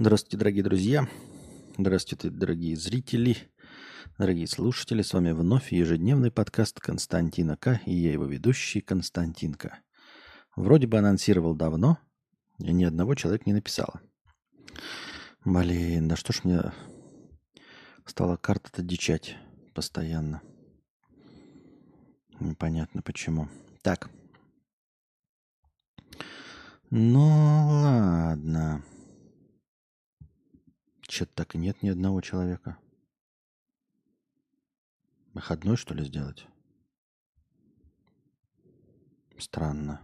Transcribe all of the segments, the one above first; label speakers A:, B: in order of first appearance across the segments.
A: Здравствуйте, дорогие друзья. Здравствуйте, дорогие зрители, дорогие слушатели. С вами вновь ежедневный подкаст Константина К. И я его ведущий Константин К. Вроде бы анонсировал давно, и ни одного человека не написало. Блин, да что ж мне стала карта-то дичать постоянно. Непонятно почему. Так. Ну, ладно. Что-то так и нет ни одного человека. Выходной, что ли, сделать? Странно.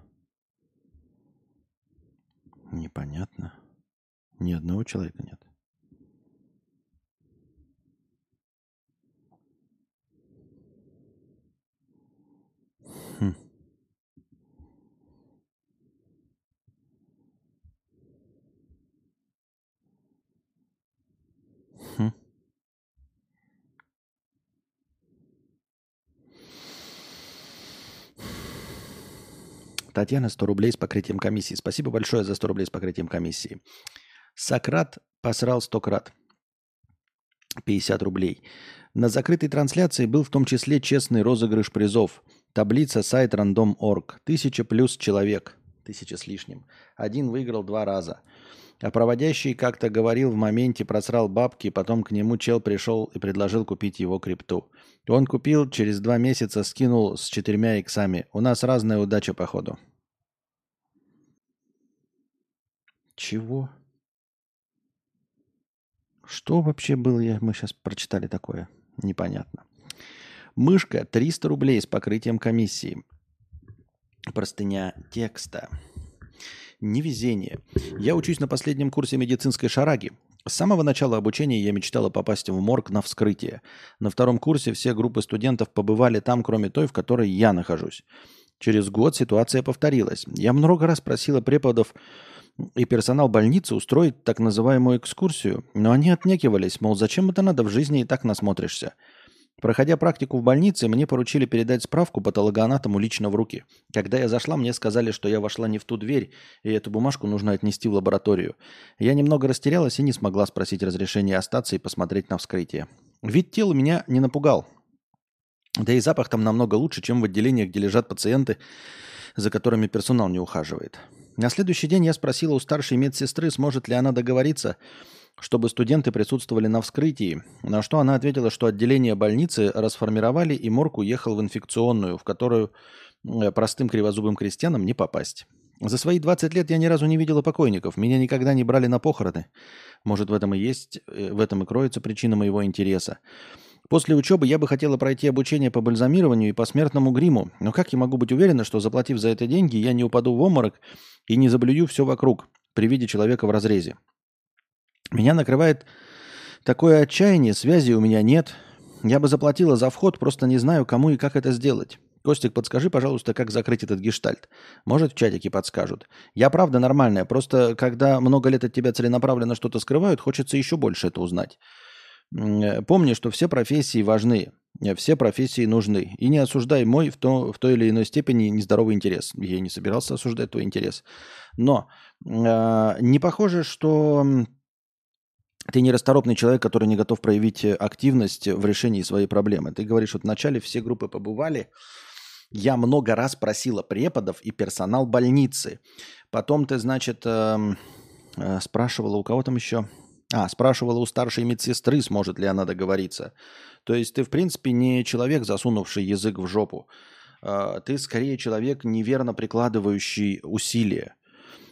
A: Непонятно. Ни одного человека нет. Татьяна, 100 рублей с покрытием комиссии. Спасибо большое за 100 рублей с покрытием комиссии. Сократ посрал 100 крат. 50 рублей. На закрытой трансляции был в том числе честный розыгрыш призов. Таблица сайт random.org. Тысяча плюс человек. Тысяча с лишним. Один выиграл два раза. А проводящий как-то говорил в моменте, просрал бабки, потом к нему чел пришел и предложил купить его крипту. Он купил, через два месяца скинул с четырьмя иксами. У нас разная удача, походу. Чего? Что вообще было, мы сейчас прочитали такое? Непонятно. Мышка 300 рублей с покрытием комиссии. Простыня текста. Невезение. Я учусь на последнем курсе медицинской шараги. С самого начала обучения я мечтала попасть в морг на вскрытие. На втором курсе все группы студентов побывали там, кроме той, в которой я нахожусь. Через год ситуация повторилась. Я много раз просила преподов и персонал больницы устроить так называемую экскурсию, но они отнекивались, мол, зачем это надо, в жизни и так насмотришься. Проходя практику в больнице, мне поручили передать справку патологоанатому лично в руки. Когда я зашла, мне сказали, что я вошла не в ту дверь, и эту бумажку нужно отнести в лабораторию. Я немного растерялась и не смогла спросить разрешения остаться и посмотреть на вскрытие. Вид тела меня не напугал. Да и запах там намного лучше, чем в отделениях, где лежат пациенты, за которыми персонал не ухаживает. На следующий день я спросила у старшей медсестры, сможет ли она договориться, чтобы студенты присутствовали на вскрытии, на что она ответила, что отделение больницы расформировали и морг уехал в инфекционную, в которую э, простым кривозубым крестьянам не попасть. За свои 20 лет я ни разу не видела покойников, меня никогда не брали на похороны. Может, в этом и есть, э, в этом и кроется причина моего интереса. После учебы я бы хотела пройти обучение по бальзамированию и посмертному гриму, но как я могу быть уверена, что заплатив за это деньги, я не упаду в обморок и не заблюю все вокруг при виде человека в разрезе? Меня накрывает такое отчаяние, связи у меня нет. Я бы заплатила за вход, просто не знаю, кому и как это сделать. Костик, подскажи, пожалуйста, как закрыть этот гештальт. Может, в чатике подскажут. Я правда нормальная, просто когда много лет от тебя целенаправленно что-то скрывают, хочется еще больше это узнать. Э, Помни, что все профессии важны, э, все профессии нужны. И не осуждай мой в, то, в той или иной степени нездоровый интерес. Я не собирался осуждать твой интерес. Но э, не похоже, что ты нерасторопный человек, который не готов проявить э, активность в решении своей проблемы. Ты говоришь, вот вначале все группы побывали, я много раз просила преподов и персонал больницы. Потом ты, значит, эм, э, спрашивала у кого там еще? А, спрашивала у старшей медсестры, сможет ли она договориться. То есть ты, в принципе, не человек, засунувший язык в жопу. А, Ты скорее человек, неверно прикладывающий усилия.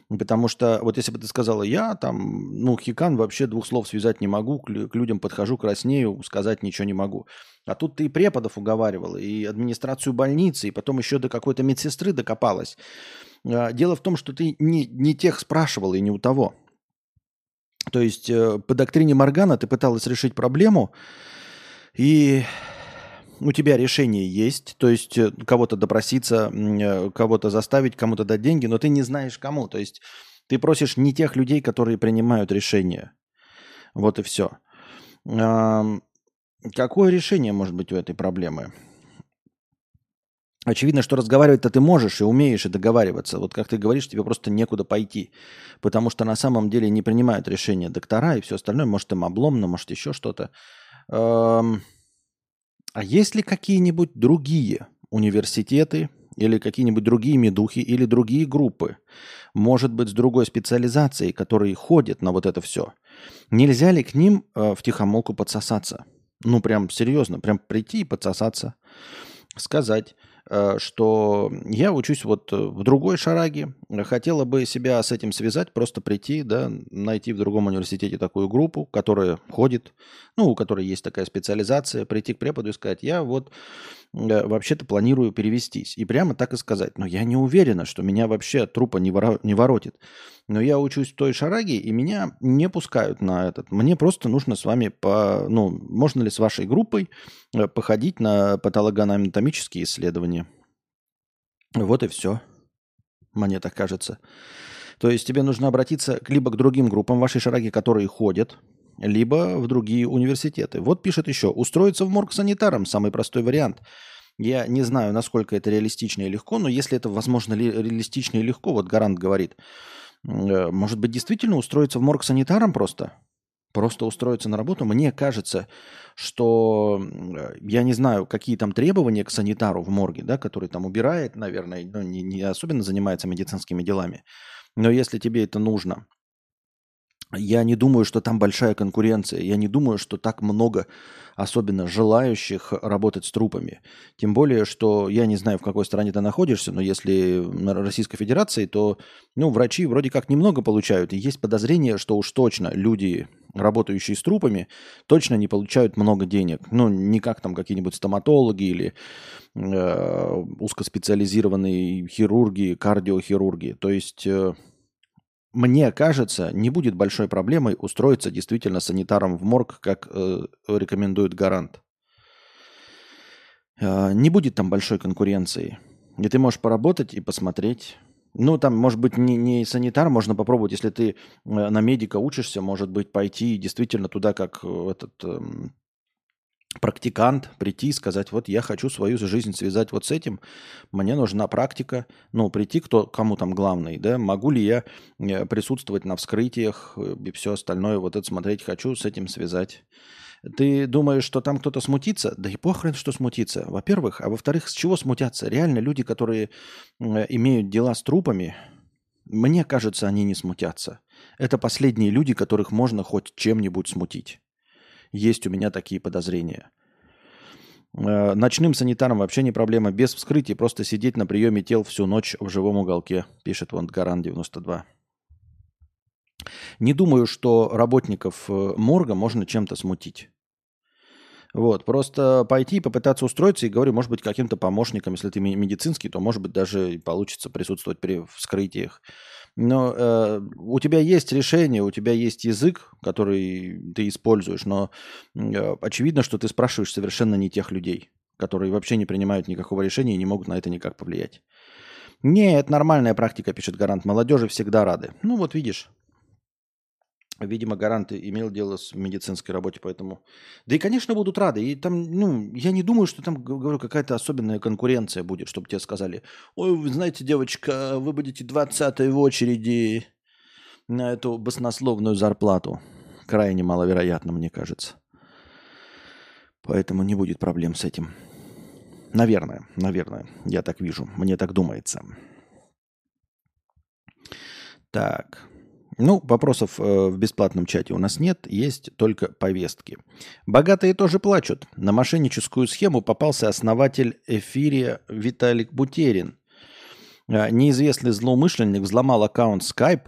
A: Потому что вот если бы ты сказала, я там, ну, хикан вообще двух слов связать не могу, к, лю- к людям подхожу, краснею, сказать ничего не могу. А тут ты и преподов уговаривала, и администрацию больницы, и потом еще до какой-то медсестры докопалась. А, Дело в том, что ты не, не тех спрашивала и не у того. То есть э, по доктрине Моргана ты пыталась решить проблему, и у тебя решение есть, то есть э, кого-то допроситься, э, кого-то заставить, кому-то дать деньги, но ты не знаешь кому. То есть ты просишь не тех людей, которые принимают решения. Вот и все. Какое решение может быть у этой проблемы? Очевидно, что разговаривать-то ты можешь и умеешь и договариваться. Вот как ты говоришь, тебе просто некуда пойти. Потому что на самом деле не принимают решения доктора и все остальное. Может, им обломно, может, еще что-то. Эм, а есть ли какие-нибудь другие университеты или какие-нибудь другие медухи или другие группы, может быть, с другой специализацией, которые ходят на вот это все? Нельзя ли к ним э, в тихомолку подсосаться? Ну, прям серьезно, прям прийти и подсосаться, сказать, что я учусь вот э, в другой шараге, хотела бы себя с этим связать, просто прийти, да, найти в другом университете такую группу, которая ходит, ну, у которой есть такая специализация, прийти к преподу и сказать, я вот э, вообще-то планирую перевестись. И прямо так и сказать, но я не уверена, что меня вообще трупа не, воро- не воротит. Но я учусь в той шараге, и меня не пускают на этот. Мне просто нужно с вами по... Ну, можно ли с вашей группой Э, походить на патологоанатомические исследования. Вот и все. Мне так кажется. То есть тебе нужно обратиться либо к другим группам вашей шараги, которые ходят, либо в другие университеты. Вот пишет еще, устроиться в морг санитаром – самый простой вариант. Я не знаю, насколько это реалистично и легко, но если это возможно реалистично и легко, вот Гарант говорит, э, может быть, действительно устроиться в морг санитаром просто? Просто устроиться на работу. Мне кажется, что я не знаю, какие там требования к санитару в морге, да, который там убирает, наверное, ну, не, не особенно занимается медицинскими делами. Но если тебе это нужно, я не думаю, что там большая конкуренция. Я не думаю, что так много особенно желающих работать с трупами. Тем более, что я не знаю, в какой стране ты находишься, но если на Российской Федерации, то ну, врачи вроде как немного получают. И есть подозрение, что уж точно люди, работающие с трупами, точно не получают много денег. Ну, не как там какие-нибудь стоматологи или э, узкоспециализированные хирурги, кардиохирурги. То есть... Э, мне кажется, не будет большой проблемой устроиться действительно санитаром в морг, как э, рекомендует гарант. Э, не будет там большой конкуренции. И ты можешь поработать и посмотреть. Ну, там, может быть, не, не санитар, можно попробовать, если ты э, на медика учишься, может быть, пойти действительно туда, как э, этот э, практикант прийти и сказать, вот я хочу свою жизнь связать вот с этим, мне нужна практика, ну, прийти, кто, кому там главный, да, могу ли я э, присутствовать на вскрытиях и все остальное, вот это смотреть хочу, с этим связать. Ты думаешь, что там кто-то смутится? Да и похрен, что смутится. Во-первых, а во-вторых, с чего смутятся? Реально люди, которые имеют дела с трупами, мне кажется, они не смутятся. Это последние люди, которых можно хоть чем-нибудь смутить. Есть у меня такие подозрения. Э, ночным санитарам вообще не проблема. Без вскрытия просто сидеть на приеме тел всю ночь в живом уголке, пишет вон Гаран 92. Не думаю, что работников э, морга можно чем-то смутить. Вот, просто пойти и попытаться устроиться, и говорю, может быть, каким-то помощником, если ты медицинский, то, может быть, даже получится присутствовать при вскрытиях. Но э, у тебя есть решение, у тебя есть язык, который ты используешь, но э, очевидно, что ты спрашиваешь совершенно не тех людей, которые вообще не принимают никакого решения и не могут на это никак повлиять. Не, это нормальная практика, пишет Гарант. Молодежи всегда рады. Ну вот видишь, Видимо, гарант имел дело с медицинской работой, поэтому... Да и, конечно, будут рады. И там, ну, я не думаю, что там, говорю, какая-то особенная конкуренция будет, чтобы тебе сказали, ой, вы знаете, девочка, вы будете 20 в очереди на эту баснословную зарплату. Крайне маловероятно, мне кажется. Поэтому не будет проблем с этим. Наверное, наверное, я так вижу, мне так думается. Так. Ну, вопросов э, в бесплатном чате у нас нет, есть только повестки. Богатые тоже плачут. На мошенническую схему попался основатель эфирия Виталик Бутерин. Э, неизвестный злоумышленник взломал аккаунт Skype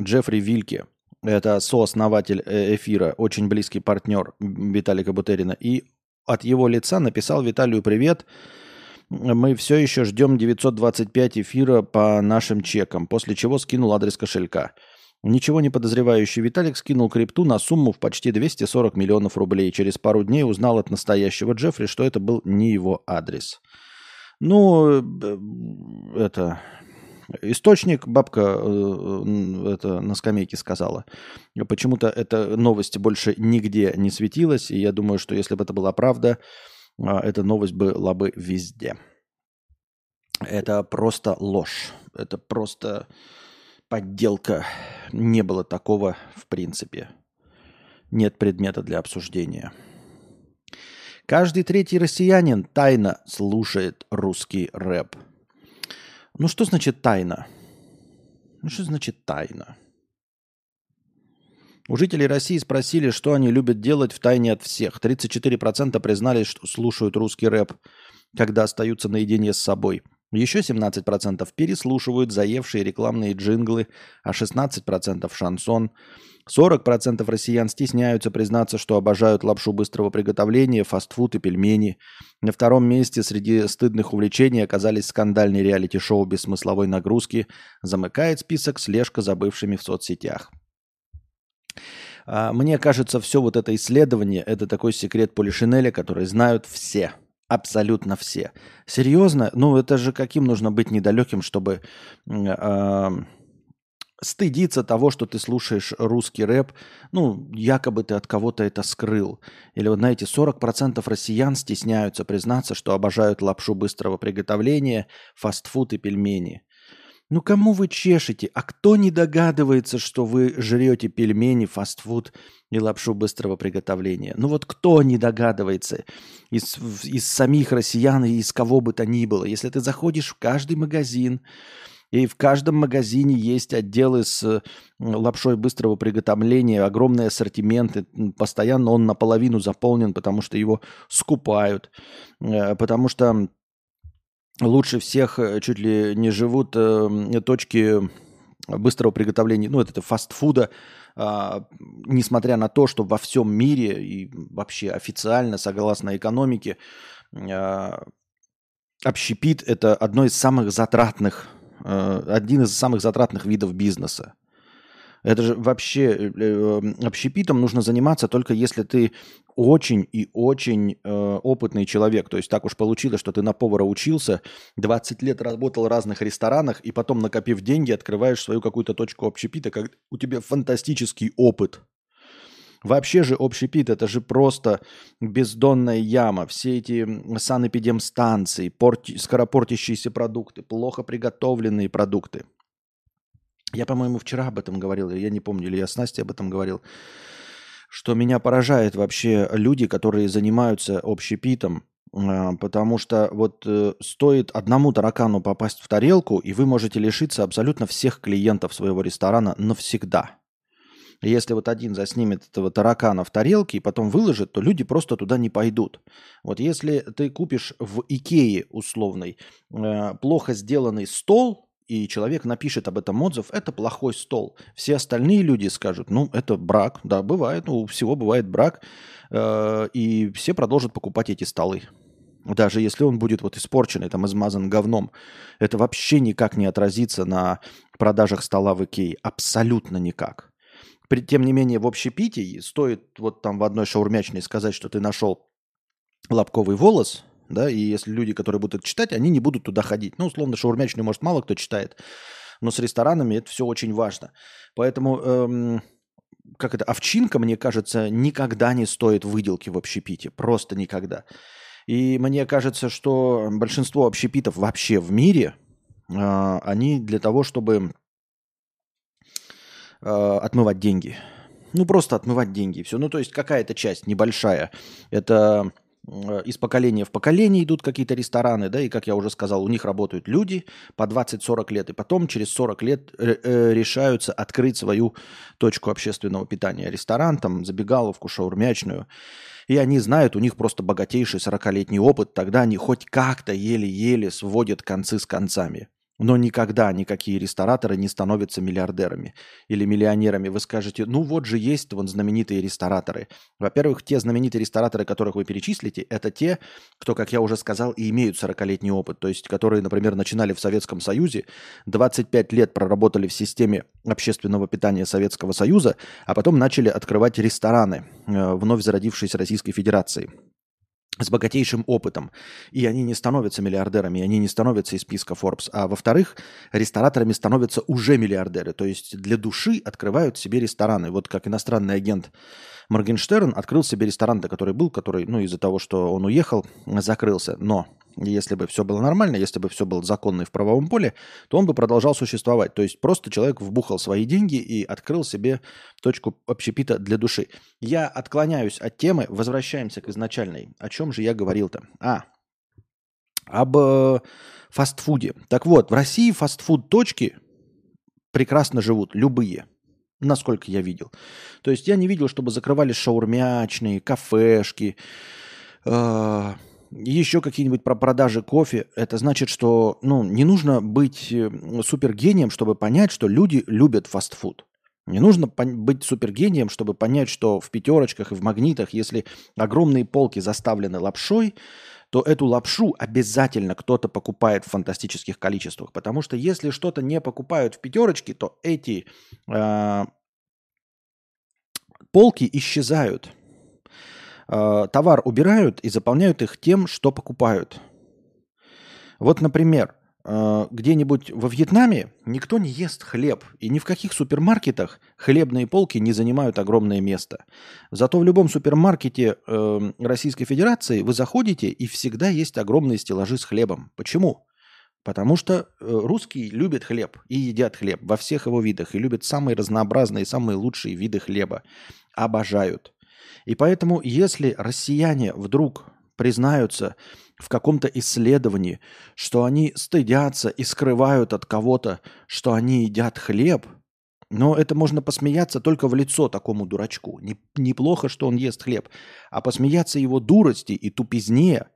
A: Джеффри Вильке. Это сооснователь э, эфира, очень близкий партнер Виталика Бутерина. И от его лица написал Виталию привет. Мы все еще ждем 925 эфира по нашим чекам, после чего скинул адрес кошелька. Ничего не подозревающий Виталик скинул крипту на сумму в почти 240 миллионов рублей. Через пару дней узнал от настоящего Джеффри, что это был не его адрес. Ну, э, это... Источник бабка э, это на скамейке сказала. Почему-то эта новость больше нигде не светилась, и я думаю, что если бы это была правда, а, эта новость была бы везде. Это просто ложь. Это просто подделка. Не было такого в принципе. Нет предмета для обсуждения. Каждый третий россиянин тайно слушает русский рэп. Ну что значит тайна? Ну что значит тайна? У жителей России спросили, что они любят делать в тайне от всех. 34% признались, что слушают русский рэп, когда остаются наедине с собой. Еще 17% переслушивают заевшие рекламные джинглы, а 16% шансон. 40% россиян стесняются признаться, что обожают лапшу быстрого приготовления, фастфуд и пельмени. На втором месте среди стыдных увлечений оказались скандальные реалити-шоу без смысловой нагрузки. Замыкает список слежка за бывшими в соцсетях. А, мне кажется, все вот это исследование – это такой секрет Полишинеля, который знают все, абсолютно все. Серьезно? Ну, это же каким нужно быть недалеким, чтобы э, стыдиться того, что ты слушаешь русский рэп, ну, якобы ты от кого-то это скрыл. Или вот, знаете, 40% россиян стесняются признаться, что обожают лапшу быстрого приготовления, фастфуд и пельмени. Ну кому вы чешете? А кто не догадывается, что вы жрете пельмени, фастфуд и лапшу быстрого приготовления? Ну вот кто не догадывается из, из самих россиян и из кого бы то ни было? Если ты заходишь в каждый магазин, и в каждом магазине есть отделы с лапшой быстрого приготовления, огромный ассортимент. Постоянно он наполовину заполнен, потому что его скупают, э, потому что лучше всех э, чуть ли не живут э, точки быстрого приготовления, ну, это фастфуда, а, несмотря на то, что во всем мире и вообще официально, согласно экономике, а, общепит – это одно из самых затратных, а, один из самых затратных видов бизнеса. Это же вообще э, э, общепитом нужно заниматься только если ты очень и очень э, опытный человек. То есть так уж получилось, что ты на повара учился, 20 лет работал в разных ресторанах, и потом, накопив деньги, открываешь свою какую-то точку общепита, как у тебя фантастический опыт. Вообще же общепит – это же просто бездонная яма. Все эти санэпидемстанции, порти, скоропортящиеся продукты, плохо приготовленные продукты – я, по-моему, вчера об этом говорил, я не помню, или я с Настей об этом говорил, что меня поражает вообще люди, которые занимаются общепитом, а, потому что вот э, стоит одному таракану попасть в тарелку, и вы можете лишиться абсолютно всех клиентов своего ресторана навсегда. Если вот один заснимет этого таракана в тарелке и потом выложит, то люди просто туда не пойдут. Вот если ты купишь в Икее условный э, плохо сделанный стол, и человек напишет об этом отзыв, это плохой стол. Все остальные люди скажут, ну, это брак, да, бывает, у всего бывает брак, э, и все продолжат покупать эти столы. Даже если он будет вот испорченный, там, измазан говном, это вообще никак не отразится на продажах стола в Икее. Абсолютно никак. При, тем не менее, в общепитии стоит вот там в одной шаурмячной сказать, что ты нашел лобковый волос – да, и если люди, которые будут читать, они не будут туда ходить. Ну, условно, шаурмячную, может, мало кто читает, но с ресторанами это все очень важно. Поэтому, эм, как это, овчинка, мне кажется, никогда не стоит выделки в общепите, просто никогда. И мне кажется, что большинство общепитов вообще в мире, э, они для того, чтобы э, отмывать деньги. Ну, просто отмывать деньги. Все. Ну, то есть какая-то часть небольшая. Это из поколения в поколение идут какие-то рестораны, да, и, как я уже сказал, у них работают люди по 20-40 лет, и потом через 40 лет э, э, решаются открыть свою точку общественного питания. Ресторан, там, забегаловку, шаурмячную. И они знают, у них просто богатейший 40-летний опыт, тогда они хоть как-то еле-еле сводят концы с концами. Но никогда никакие рестораторы не становятся миллиардерами или миллионерами. Вы скажете, ну вот же есть вон знаменитые рестораторы. Во-первых, те знаменитые рестораторы, которых вы перечислите, это те, кто, как я уже сказал, и имеют 40-летний опыт. То есть, которые, например, начинали в Советском Союзе, 25 лет проработали в системе общественного питания Советского Союза, а потом начали открывать рестораны э, вновь зародившейся Российской Федерации с богатейшим опытом. И они не становятся миллиардерами, они не становятся из списка Forbes. А во-вторых, рестораторами становятся уже миллиардеры. То есть для души открывают себе рестораны. Вот как иностранный агент Моргенштерн открыл себе ресторан, который был, который, ну, из-за того, что он уехал, закрылся. Но если бы все было нормально, если бы все было законно и в правовом поле, то он бы продолжал существовать. То есть просто человек вбухал свои деньги и открыл себе точку общепита для души. Я отклоняюсь от темы, возвращаемся к изначальной. О чем же я говорил-то? А, об э, фастфуде. Так вот, в России фастфуд-точки прекрасно живут, любые, насколько я видел. То есть я не видел, чтобы закрывались шаурмячные, кафешки, э, еще какие-нибудь про продажи кофе. Это значит, что ну, не нужно быть э, супергением, чтобы понять, что люди любят фастфуд. Не нужно быть супергением, чтобы понять, что в пятерочках и в магнитах, если огромные полки заставлены лапшой, то эту лапшу обязательно кто-то покупает в фантастических количествах. Потому что если что-то не покупают в пятерочке, то эти э, полки исчезают. Э, товар убирают и заполняют их тем, что покупают. Вот, например, э, где-нибудь во Вьетнаме никто не ест хлеб, и ни в каких супермаркетах хлебные полки не занимают огромное место. Зато в любом супермаркете э, Российской Федерации вы заходите, и всегда есть огромные стеллажи с хлебом. Почему? Потому что русские любят хлеб и едят хлеб во всех его видах, и любят самые разнообразные, самые лучшие виды хлеба. Обожают. И поэтому, если россияне вдруг признаются в каком-то исследовании, что они стыдятся и скрывают от кого-то, что они едят хлеб, но это можно посмеяться только в лицо такому дурачку. Не, неплохо, что он ест хлеб, а посмеяться его дурости и тупизне,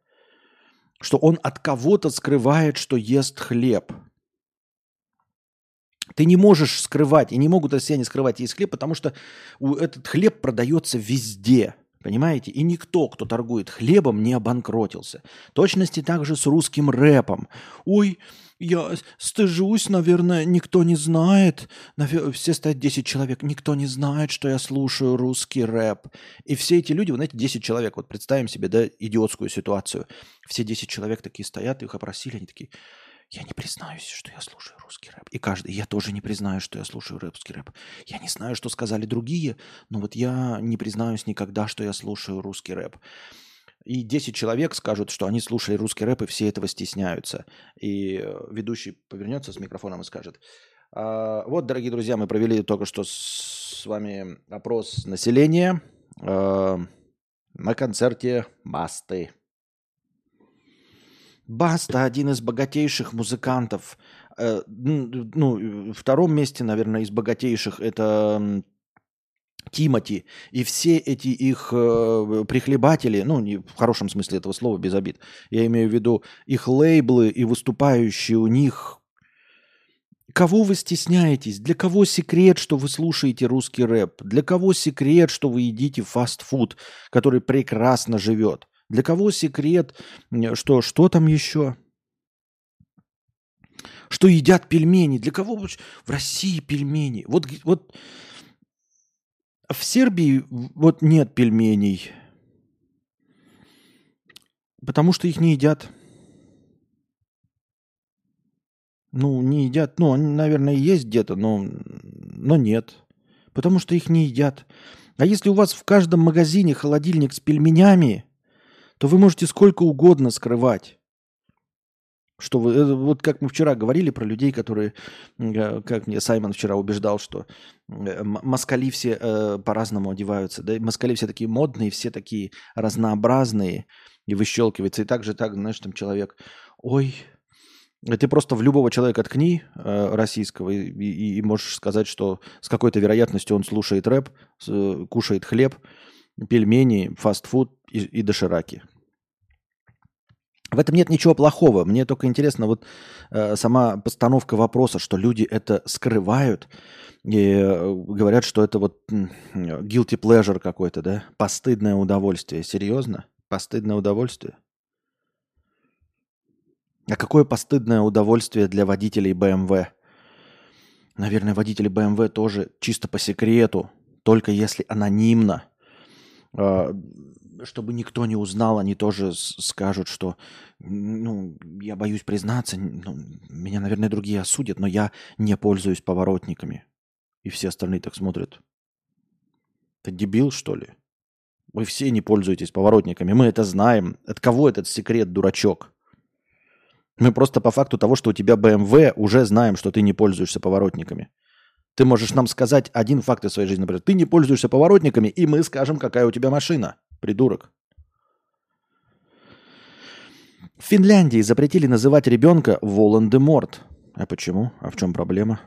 A: что он от кого-то скрывает, что ест хлеб – ты не можешь скрывать, и не могут россияне скрывать есть хлеб, потому что этот хлеб продается везде. Понимаете? И никто, кто торгует хлебом, не обанкротился. Точности также с русским рэпом. Ой, я стыжусь, наверное, никто не знает. Все стоят 10 человек, никто не знает, что я слушаю русский рэп. И все эти люди, вы знаете, 10 человек, вот представим себе, да, идиотскую ситуацию. Все 10 человек такие стоят, их опросили, они такие, я не признаюсь, что я слушаю русский рэп. И каждый, я тоже не признаю, что я слушаю русский рэп. Я не знаю, что сказали другие, но вот я не признаюсь никогда, что я слушаю русский рэп. И 10 человек скажут, что они слушали русский рэп, и все этого стесняются. И э, ведущий повернется с микрофоном и скажет, а, вот, дорогие друзья, мы провели только что с вами опрос населения а, на концерте Басты. Баста один из богатейших музыкантов. Э, ну, в втором месте, наверное, из богатейших это Тимати. И все эти их э, прихлебатели, ну, не в хорошем смысле этого слова, без обид, я имею в виду их лейблы и выступающие у них. Кого вы стесняетесь? Для кого секрет, что вы слушаете русский рэп? Для кого секрет, что вы едите фастфуд, который прекрасно живет? Для кого секрет, что, что там еще? Что едят пельмени? Для кого в России пельмени? Вот, вот в Сербии вот нет пельменей. Потому что их не едят. Ну, не едят. Ну, они, наверное, есть где-то, но, но нет. Потому что их не едят. А если у вас в каждом магазине холодильник с пельменями, то вы можете сколько угодно скрывать. Что вы, э, вот как мы вчера говорили про людей, которые, э, как мне Саймон вчера убеждал, что э, москали все по-разному одеваются, да, москали все такие модные, все такие разнообразные, и выщелкивается. И так же так, знаешь, там человек, ой, ты просто в любого человека ткни э, российского и, и, и можешь сказать, что с какой-то вероятностью он слушает рэп, э, кушает хлеб, пельмени, фастфуд и, и дошираки. В этом нет ничего плохого. Мне только интересно вот э, сама постановка вопроса, что люди это скрывают и э, говорят, что это вот guilty pleasure какой-то, да? Постыдное удовольствие. Серьезно? Постыдное удовольствие? А какое постыдное удовольствие для водителей BMW? Наверное, водители BMW тоже чисто по секрету, только если анонимно – чтобы никто не узнал, они тоже скажут, что, ну, я боюсь признаться, ну, меня, наверное, другие осудят, но я не пользуюсь поворотниками. И все остальные так смотрят. Ты дебил, что ли? Вы все не пользуетесь поворотниками, мы это знаем. От кого этот секрет, дурачок? Мы просто по факту того, что у тебя BMW, уже знаем, что ты не пользуешься поворотниками. Ты можешь нам сказать один факт из своей жизни, например, ты не пользуешься поворотниками, и мы скажем, какая у тебя машина, придурок. В Финляндии запретили называть ребенка Волан-де-Морт. А почему? А в чем проблема?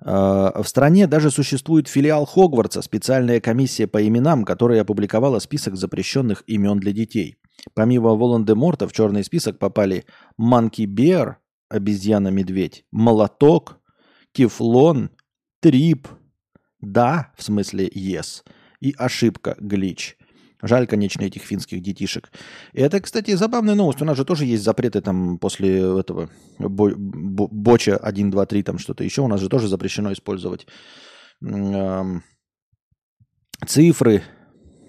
A: А, в стране даже существует филиал Хогвартса, специальная комиссия по именам, которая опубликовала список запрещенных имен для детей. Помимо Волан-де-Морта в черный список попали Манки Бер, обезьяна-медведь, молоток, тефлон, трип, да, в смысле yes, и ошибка, глич. Жаль, конечно, этих финских детишек. И это, кстати, забавная новость. У нас же тоже есть запреты там после этого бо, бо, Боча 1, 2, 3, там что-то еще. У нас же тоже запрещено использовать э, цифры,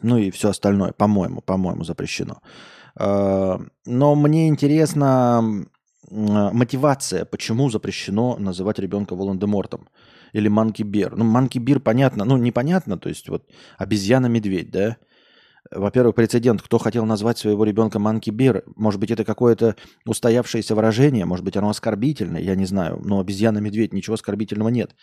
A: ну и все остальное, по-моему, по-моему, запрещено. Э, но мне интересно мотивация, почему запрещено называть ребенка Волан-де-Мортом или Манки Бер. Ну, Манки Бир понятно, ну, непонятно, то есть вот обезьяна-медведь, да? Во-первых, прецедент, кто хотел назвать своего ребенка Манки Бир, может быть, это какое-то устоявшееся выражение, может быть, оно оскорбительное, я не знаю, но обезьяна-медведь, ничего оскорбительного нет.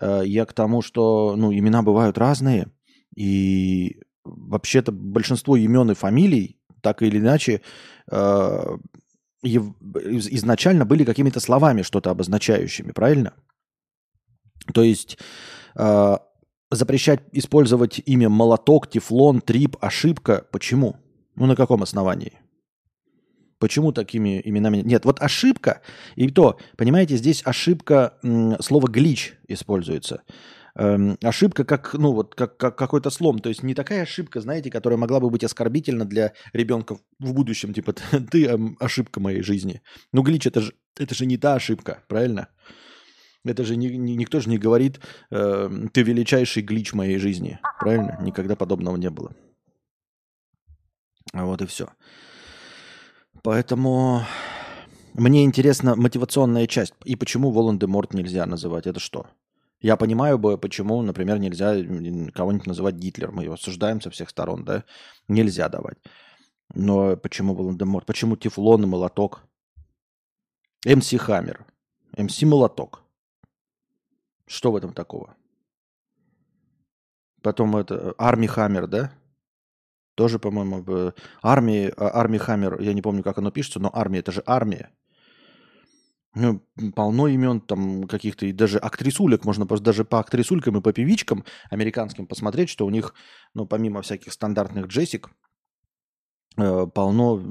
A: Э, я к тому, что, ну, имена бывают разные, и вообще-то большинство имен и фамилий, так или иначе, э, изначально были какими-то словами что-то обозначающими, правильно? То есть э, запрещать использовать имя молоток, тефлон, трип, ошибка. Почему? Ну на каком основании? Почему такими именами? Нет, вот ошибка, и то, понимаете, здесь ошибка, слово глич используется эм, ошибка как, ну, вот, как, как какой-то слом. То есть не такая ошибка, знаете, которая могла бы быть оскорбительна для ребенка в будущем. Типа, ты эм, ошибка моей жизни. Ну, глич, это же, это же не та ошибка, правильно? Это же ни, ни, никто же не говорит, э, ты величайший глич моей жизни. Правильно? Никогда подобного не было. А вот и все. Поэтому мне интересна мотивационная часть. И почему Волан-де-Морт нельзя называть? Это что? Я понимаю бы, почему, например, нельзя кого-нибудь называть Гитлером. Мы его осуждаем со всех сторон, да? Нельзя давать. Но почему Волан-де-Морт? Почему Тефлон и Молоток? МС Хаммер. МС Молоток. Что в этом такого? Потом это Арми Хаммер, да? Тоже, по-моему, армии, армии Хаммер, я не помню, как оно пишется, но армия, это же армия. Ну, полно имен там каких-то, и даже актрисулек, можно просто даже по актрисулькам и по певичкам американским посмотреть, что у них, ну, помимо всяких стандартных джессик, э, полно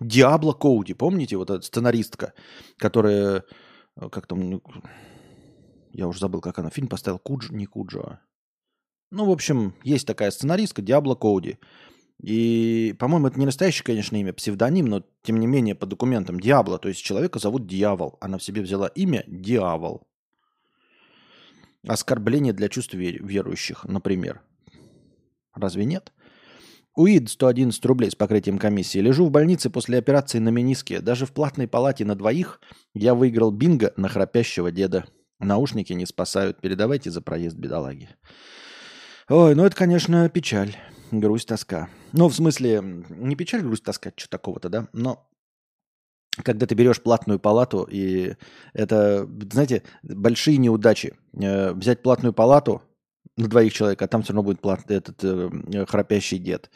A: Диабло Коуди, помните, вот эта сценаристка, которая, э, как там, ну, я уже забыл, как она, фильм поставил, Кудж, не Куджа. Ну, в общем, есть такая сценаристка Диабло Коуди. И, по-моему, это не настоящее, конечно, имя, псевдоним, но, тем не менее, по документам Диабло, то есть человека зовут Дьявол. Она в себе взяла имя Дьявол. Оскорбление для чувств верующих, например. Разве нет? УИД 111 рублей с покрытием комиссии. Лежу в больнице после операции на мениске. Даже в платной палате на двоих я выиграл бинго на храпящего деда. Наушники не спасают. Передавайте за проезд бедолаги. Ой, ну это, конечно, печаль. Грусть, тоска. Ну, в смысле, не печаль, грусть, тоска, что такого-то, да? Но когда ты берешь платную палату, и это, знаете, большие неудачи. Э, взять платную палату на двоих человек, а там все равно будет плат, этот э, храпящий дед.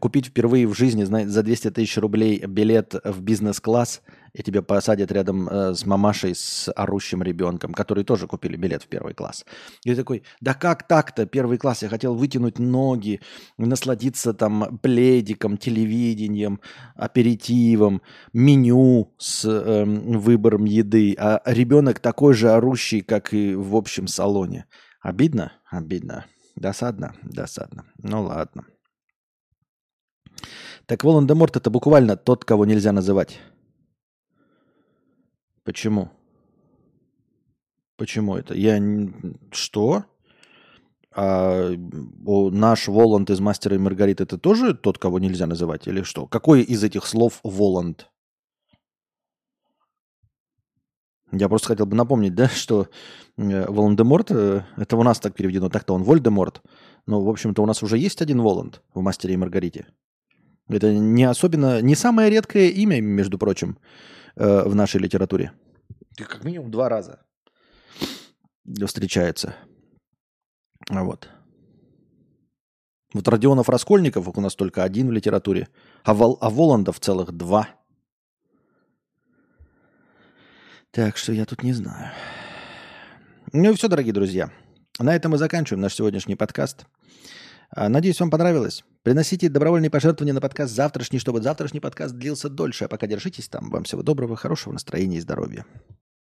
A: Купить впервые в жизни знаете, за 200 тысяч рублей билет в бизнес-класс – и тебя посадят рядом э, с мамашей с орущим ребенком, которые тоже купили билет в первый класс. И такой, да как так-то, первый класс, я хотел вытянуть ноги, насладиться там пледиком, телевидением, аперитивом, меню с э, выбором еды, а ребенок такой же орущий, как и в общем салоне. Обидно? Обидно. Досадно? Досадно. Ну ладно. Так Волан-де-Морт это буквально тот, кого нельзя называть. Почему? Почему это? Я... Что? А наш Воланд из «Мастера и Маргариты» это тоже тот, кого нельзя называть? Или что? Какой из этих слов Воланд? Я просто хотел бы напомнить, да, что э, Волан-де-Морт, э, это у нас так переведено, так-то он Вольдеморт, но, в общем-то, у нас уже есть один Воланд в «Мастере и Маргарите». Это не особенно, не самое редкое имя, между прочим, э, в нашей литературе. Как минимум два раза встречается. Вот. Вот Родионов Раскольников у нас только один в литературе, а, Вол, а Воландов целых два. Так что я тут не знаю. Ну и все, дорогие друзья. На этом мы заканчиваем наш сегодняшний подкаст. А, надеюсь, вам понравилось. Приносите добровольные пожертвования на подкаст завтрашний, чтобы завтрашний подкаст длился дольше. А пока держитесь там. Вам всего доброго, хорошего настроения и здоровья.